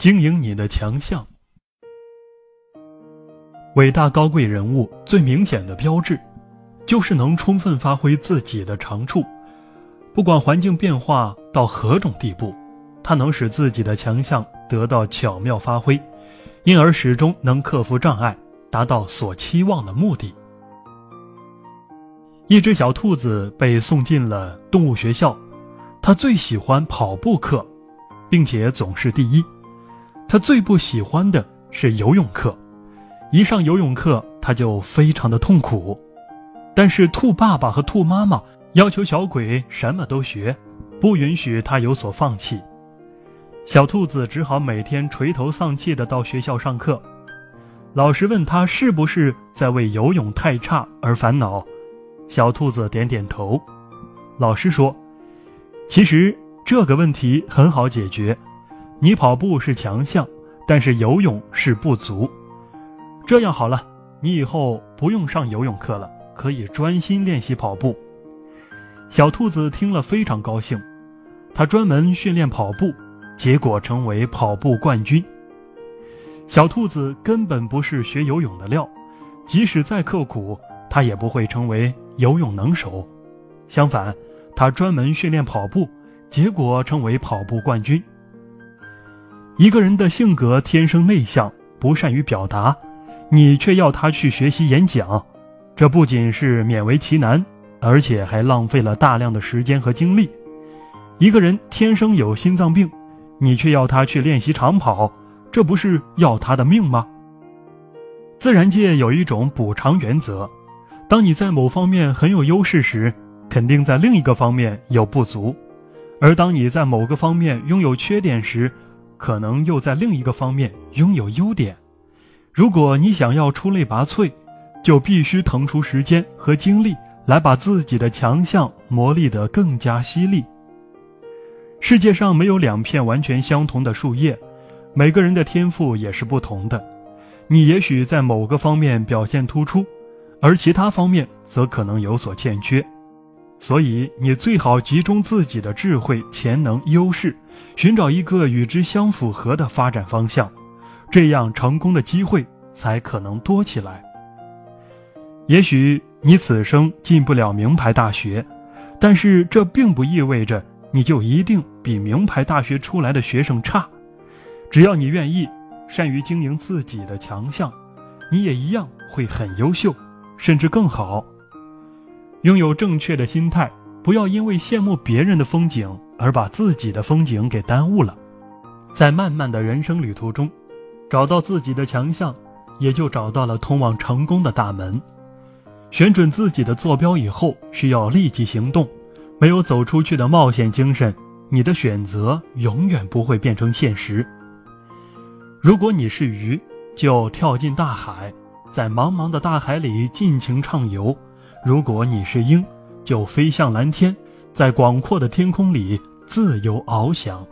经营你的强项。伟大高贵人物最明显的标志，就是能充分发挥自己的长处，不管环境变化到何种地步，他能使自己的强项得到巧妙发挥，因而始终能克服障碍，达到所期望的目的。一只小兔子被送进了动物学校，它最喜欢跑步课，并且总是第一。他最不喜欢的是游泳课。一上游泳课，他就非常的痛苦。但是兔爸爸和兔妈妈要求小鬼什么都学，不允许他有所放弃。小兔子只好每天垂头丧气的到学校上课。老师问他是不是在为游泳太差而烦恼，小兔子点点头。老师说：“其实这个问题很好解决，你跑步是强项，但是游泳是不足。”这样好了，你以后不用上游泳课了，可以专心练习跑步。小兔子听了非常高兴，它专门训练跑步，结果成为跑步冠军。小兔子根本不是学游泳的料，即使再刻苦，它也不会成为游泳能手。相反，它专门训练跑步，结果成为跑步冠军。一个人的性格天生内向，不善于表达。你却要他去学习演讲，这不仅是勉为其难，而且还浪费了大量的时间和精力。一个人天生有心脏病，你却要他去练习长跑，这不是要他的命吗？自然界有一种补偿原则：当你在某方面很有优势时，肯定在另一个方面有不足；而当你在某个方面拥有缺点时，可能又在另一个方面拥有优点。如果你想要出类拔萃，就必须腾出时间和精力来把自己的强项磨砺得更加犀利。世界上没有两片完全相同的树叶，每个人的天赋也是不同的。你也许在某个方面表现突出，而其他方面则可能有所欠缺。所以，你最好集中自己的智慧、潜能、优势，寻找一个与之相符合的发展方向。这样成功的机会才可能多起来。也许你此生进不了名牌大学，但是这并不意味着你就一定比名牌大学出来的学生差。只要你愿意，善于经营自己的强项，你也一样会很优秀，甚至更好。拥有正确的心态，不要因为羡慕别人的风景而把自己的风景给耽误了。在漫漫的人生旅途中。找到自己的强项，也就找到了通往成功的大门。选准自己的坐标以后，需要立即行动。没有走出去的冒险精神，你的选择永远不会变成现实。如果你是鱼，就跳进大海，在茫茫的大海里尽情畅游；如果你是鹰，就飞向蓝天，在广阔的天空里自由翱翔。